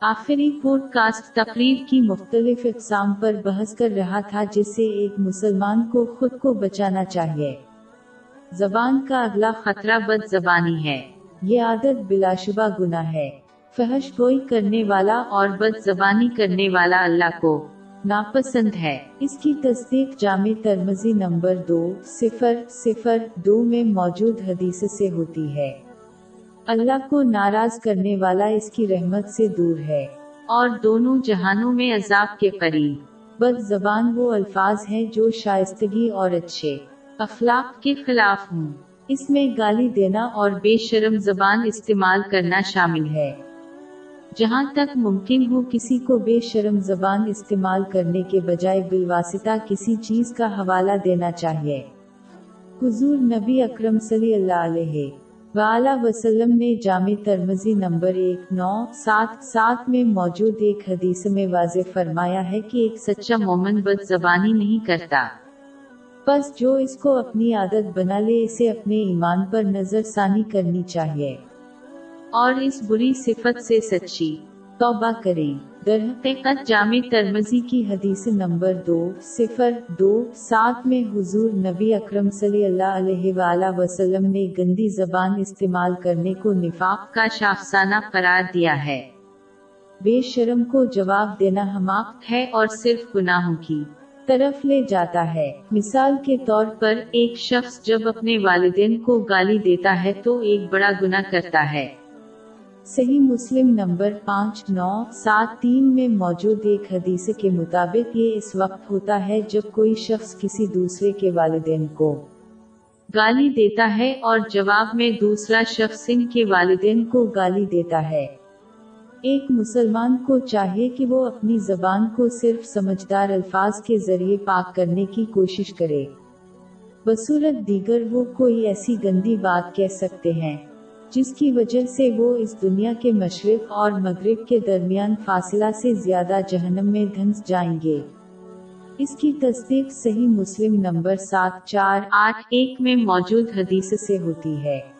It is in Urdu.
آخری پوڈ کاسٹ تقریر کی مختلف اقسام پر بحث کر رہا تھا جس سے ایک مسلمان کو خود کو بچانا چاہیے۔ زبان کا اگلا خطرہ بد زبانی ہے۔ یہ عادت بلا شبہ گناہ ہے۔ فحش گوئی کرنے والا اور بد زبانی کرنے والا اللہ کو ناپسند ہے۔ اس کی تصدیق جامع ترمزی نمبر دو، صفر صفر، دو میں موجود حدیث سے ہوتی ہے۔ اللہ کو ناراض کرنے والا اس کی رحمت سے دور ہے۔ اور دونوں جہانوں میں عذاب کے قریب۔ بد زبان وہ الفاظ ہیں جو شائستگی اور اچھے اخلاق کے خلاف ہوں۔ اس میں گالی دینا اور بے شرم زبان استعمال کرنا شامل ہے۔ جہاں تک ممکن ہو کسی کو بے شرم زبان استعمال کرنے کے بجائے بالواسطہ کسی چیز کا حوالہ دینا چاہیے۔ حضور نبی اکرم صلی اللہ علیہ وآلہ وسلم نے جامع ترمزی نمبر ایک، نو، سات سات میں موجود ایک حدیث میں واضح فرمایا ہے کہ ایک سچا مومن بد زبانی نہیں کرتا۔ بس جو اس کو اپنی عادت بنا لے، اسے اپنے ایمان پر نظر ثانی کرنی چاہیے۔ اور اس بری صفت سے سچی۔ توبہ کریں۔ در حقیقت جامع ترمزی کی حدیث نمبر دو، صفر دو، سات میں حضور نبی اکرم صلی اللہ علیہ وآلہ وسلم نے گندی زبان استعمال کرنے کو نفاق کا شافسانہ قرار دیا ہے۔ بے شرم کو جواب دینا حماق ہے اور صرف گناہوں کی طرف لے جاتا ہے۔ مثال کے طور پر، ایک شخص جب اپنے والدین کو گالی دیتا ہے تو ایک بڑا گناہ کرتا ہے۔ صحیح مسلم نمبر پانچ، نو، سات، تین میں موجود ایک حدیث کے مطابق یہ اس وقت ہوتا ہے جب کوئی شخص کسی دوسرے کے والدین کو گالی دیتا ہے اور جواب میں دوسرا شخص ان کے والدین کو گالی دیتا ہے۔ ایک مسلمان کو چاہیے کہ وہ اپنی زبان کو صرف سمجھدار الفاظ کے ذریعے پاک کرنے کی کوشش کرے۔ بصورت دیگر وہ کوئی ایسی گندی بات کہہ سکتے ہیں۔ جس کی وجہ سے وہ اس دنیا کے مشرق اور مغرب کے درمیان فاصلہ سے زیادہ جہنم میں دھنس جائیں گے۔ اس کی تصدیق صحیح مسلم نمبر سات چار آٹھ ایک میں موجود حدیث سے ہوتی ہے۔